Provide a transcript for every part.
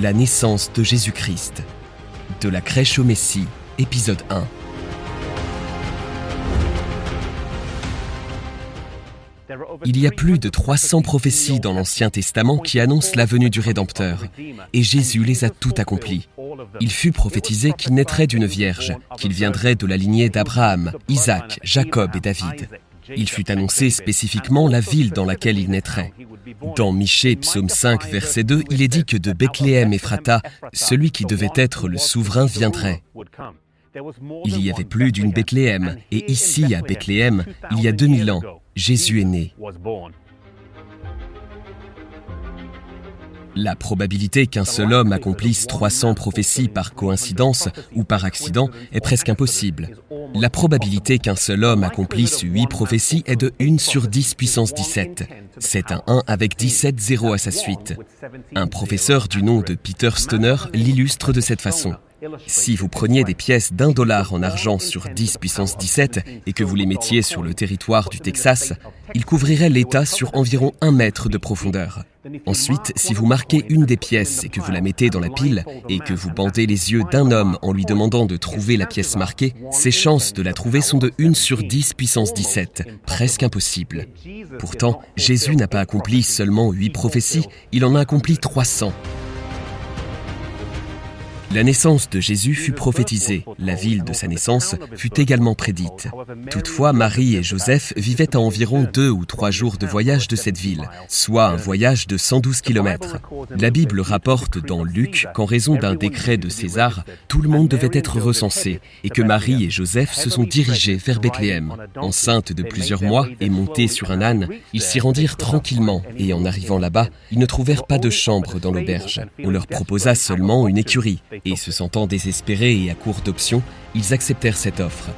La naissance de Jésus-Christ. De la crèche au Messie, épisode 1. Il y a plus de 300 prophéties dans l'Ancien Testament qui annoncent la venue du Rédempteur, et Jésus les a toutes accomplies. Il fut prophétisé qu'il naîtrait d'une vierge, qu'il viendrait de la lignée d'Abraham, Isaac, Jacob et David. Il fut annoncé spécifiquement la ville dans laquelle il naîtrait. Dans Michée, psaume 5, verset 2, il est dit que de Bethléem Ephrata, celui qui devait être le souverain viendrait. Il y avait plus d'une Bethléem, et ici, à Bethléem, il y a 2000 ans, Jésus est né. La probabilité qu'un seul homme accomplisse 300 prophéties par coïncidence ou par accident est presque impossible. La probabilité qu'un seul homme accomplisse 8 prophéties est de 1 sur 10 puissance 17. C'est un 1 avec 17 zéros à sa suite. Un professeur du nom de Peter Stoner l'illustre de cette façon. Si vous preniez des pièces d'un dollar en argent sur 10 puissance 17 et que vous les mettiez sur le territoire du Texas, ils couvriraient l'État sur environ un mètre de profondeur. Ensuite, si vous marquez une des pièces et que vous la mettez dans la pile et que vous bandez les yeux d'un homme en lui demandant de trouver la pièce marquée, ses chances de la trouver sont de 1 sur 10 puissance 17, presque impossible. Pourtant, Jésus n'a pas accompli seulement 8 prophéties, il en a accompli 300. La naissance de Jésus fut prophétisée, la ville de sa naissance fut également prédite. Toutefois, Marie et Joseph vivaient à environ deux ou trois jours de voyage de cette ville, soit un voyage de 112 km. La Bible rapporte dans Luc qu'en raison d'un décret de César, tout le monde devait être recensé et que Marie et Joseph se sont dirigés vers Bethléem. Enceintes de plusieurs mois et montés sur un âne, ils s'y rendirent tranquillement et en arrivant là-bas, ils ne trouvèrent pas de chambre dans l'auberge. On leur proposa seulement une écurie et se sentant désespérés et à court d'options, ils acceptèrent cette offre.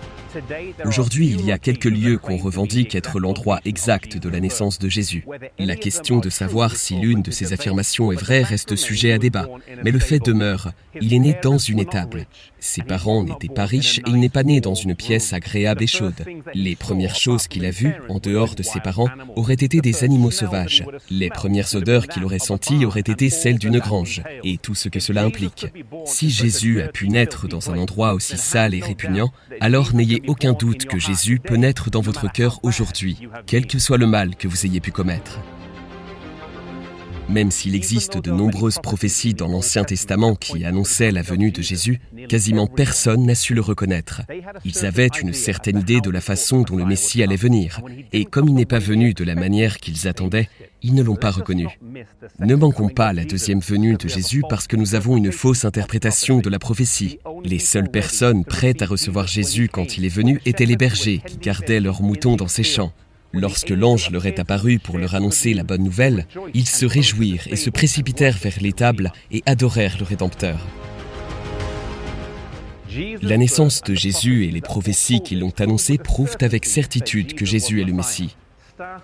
Aujourd'hui, il y a quelques lieux qu'on revendique être l'endroit exact de la naissance de Jésus. La question de savoir si l'une de ces affirmations est vraie reste sujet à débat, mais le fait demeure, il est né dans une étable. Ses parents n'étaient pas riches et il n'est pas né dans une pièce agréable et chaude. Les premières choses qu'il a vues, en dehors de ses parents, auraient été des animaux sauvages. Les premières odeurs qu'il aurait senties auraient été celles d'une grange, et tout ce que cela implique. Si Jésus a pu naître dans un endroit aussi sale et répugnant, alors n'ayez aucun doute que Jésus peut naître dans votre cœur aujourd'hui, quel que soit le mal que vous ayez pu commettre. Même s'il existe de nombreuses prophéties dans l'Ancien Testament qui annonçaient la venue de Jésus, quasiment personne n'a su le reconnaître. Ils avaient une certaine idée de la façon dont le Messie allait venir, et comme il n'est pas venu de la manière qu'ils attendaient, ils ne l'ont pas reconnu. Ne manquons pas la deuxième venue de Jésus parce que nous avons une fausse interprétation de la prophétie. Les seules personnes prêtes à recevoir Jésus quand il est venu étaient les bergers qui gardaient leurs moutons dans ces champs. Lorsque l'ange leur est apparu pour leur annoncer la bonne nouvelle, ils se réjouirent et se précipitèrent vers l'étable et adorèrent le Rédempteur. La naissance de Jésus et les prophéties qui l'ont annoncé prouvent avec certitude que Jésus est le Messie.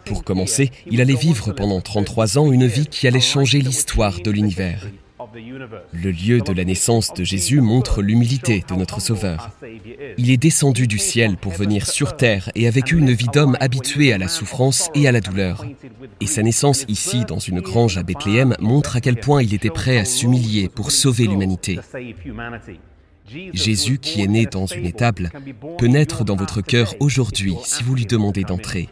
Pour commencer, il allait vivre pendant 33 ans une vie qui allait changer l'histoire de l'univers. Le lieu de la naissance de Jésus montre l'humilité de notre Sauveur. Il est descendu du ciel pour venir sur terre et a vécu une vie d'homme habitué à la souffrance et à la douleur. Et sa naissance ici, dans une grange à Bethléem, montre à quel point il était prêt à s'humilier pour sauver l'humanité. Jésus, qui est né dans une étable, peut naître dans votre cœur aujourd'hui si vous lui demandez d'entrer.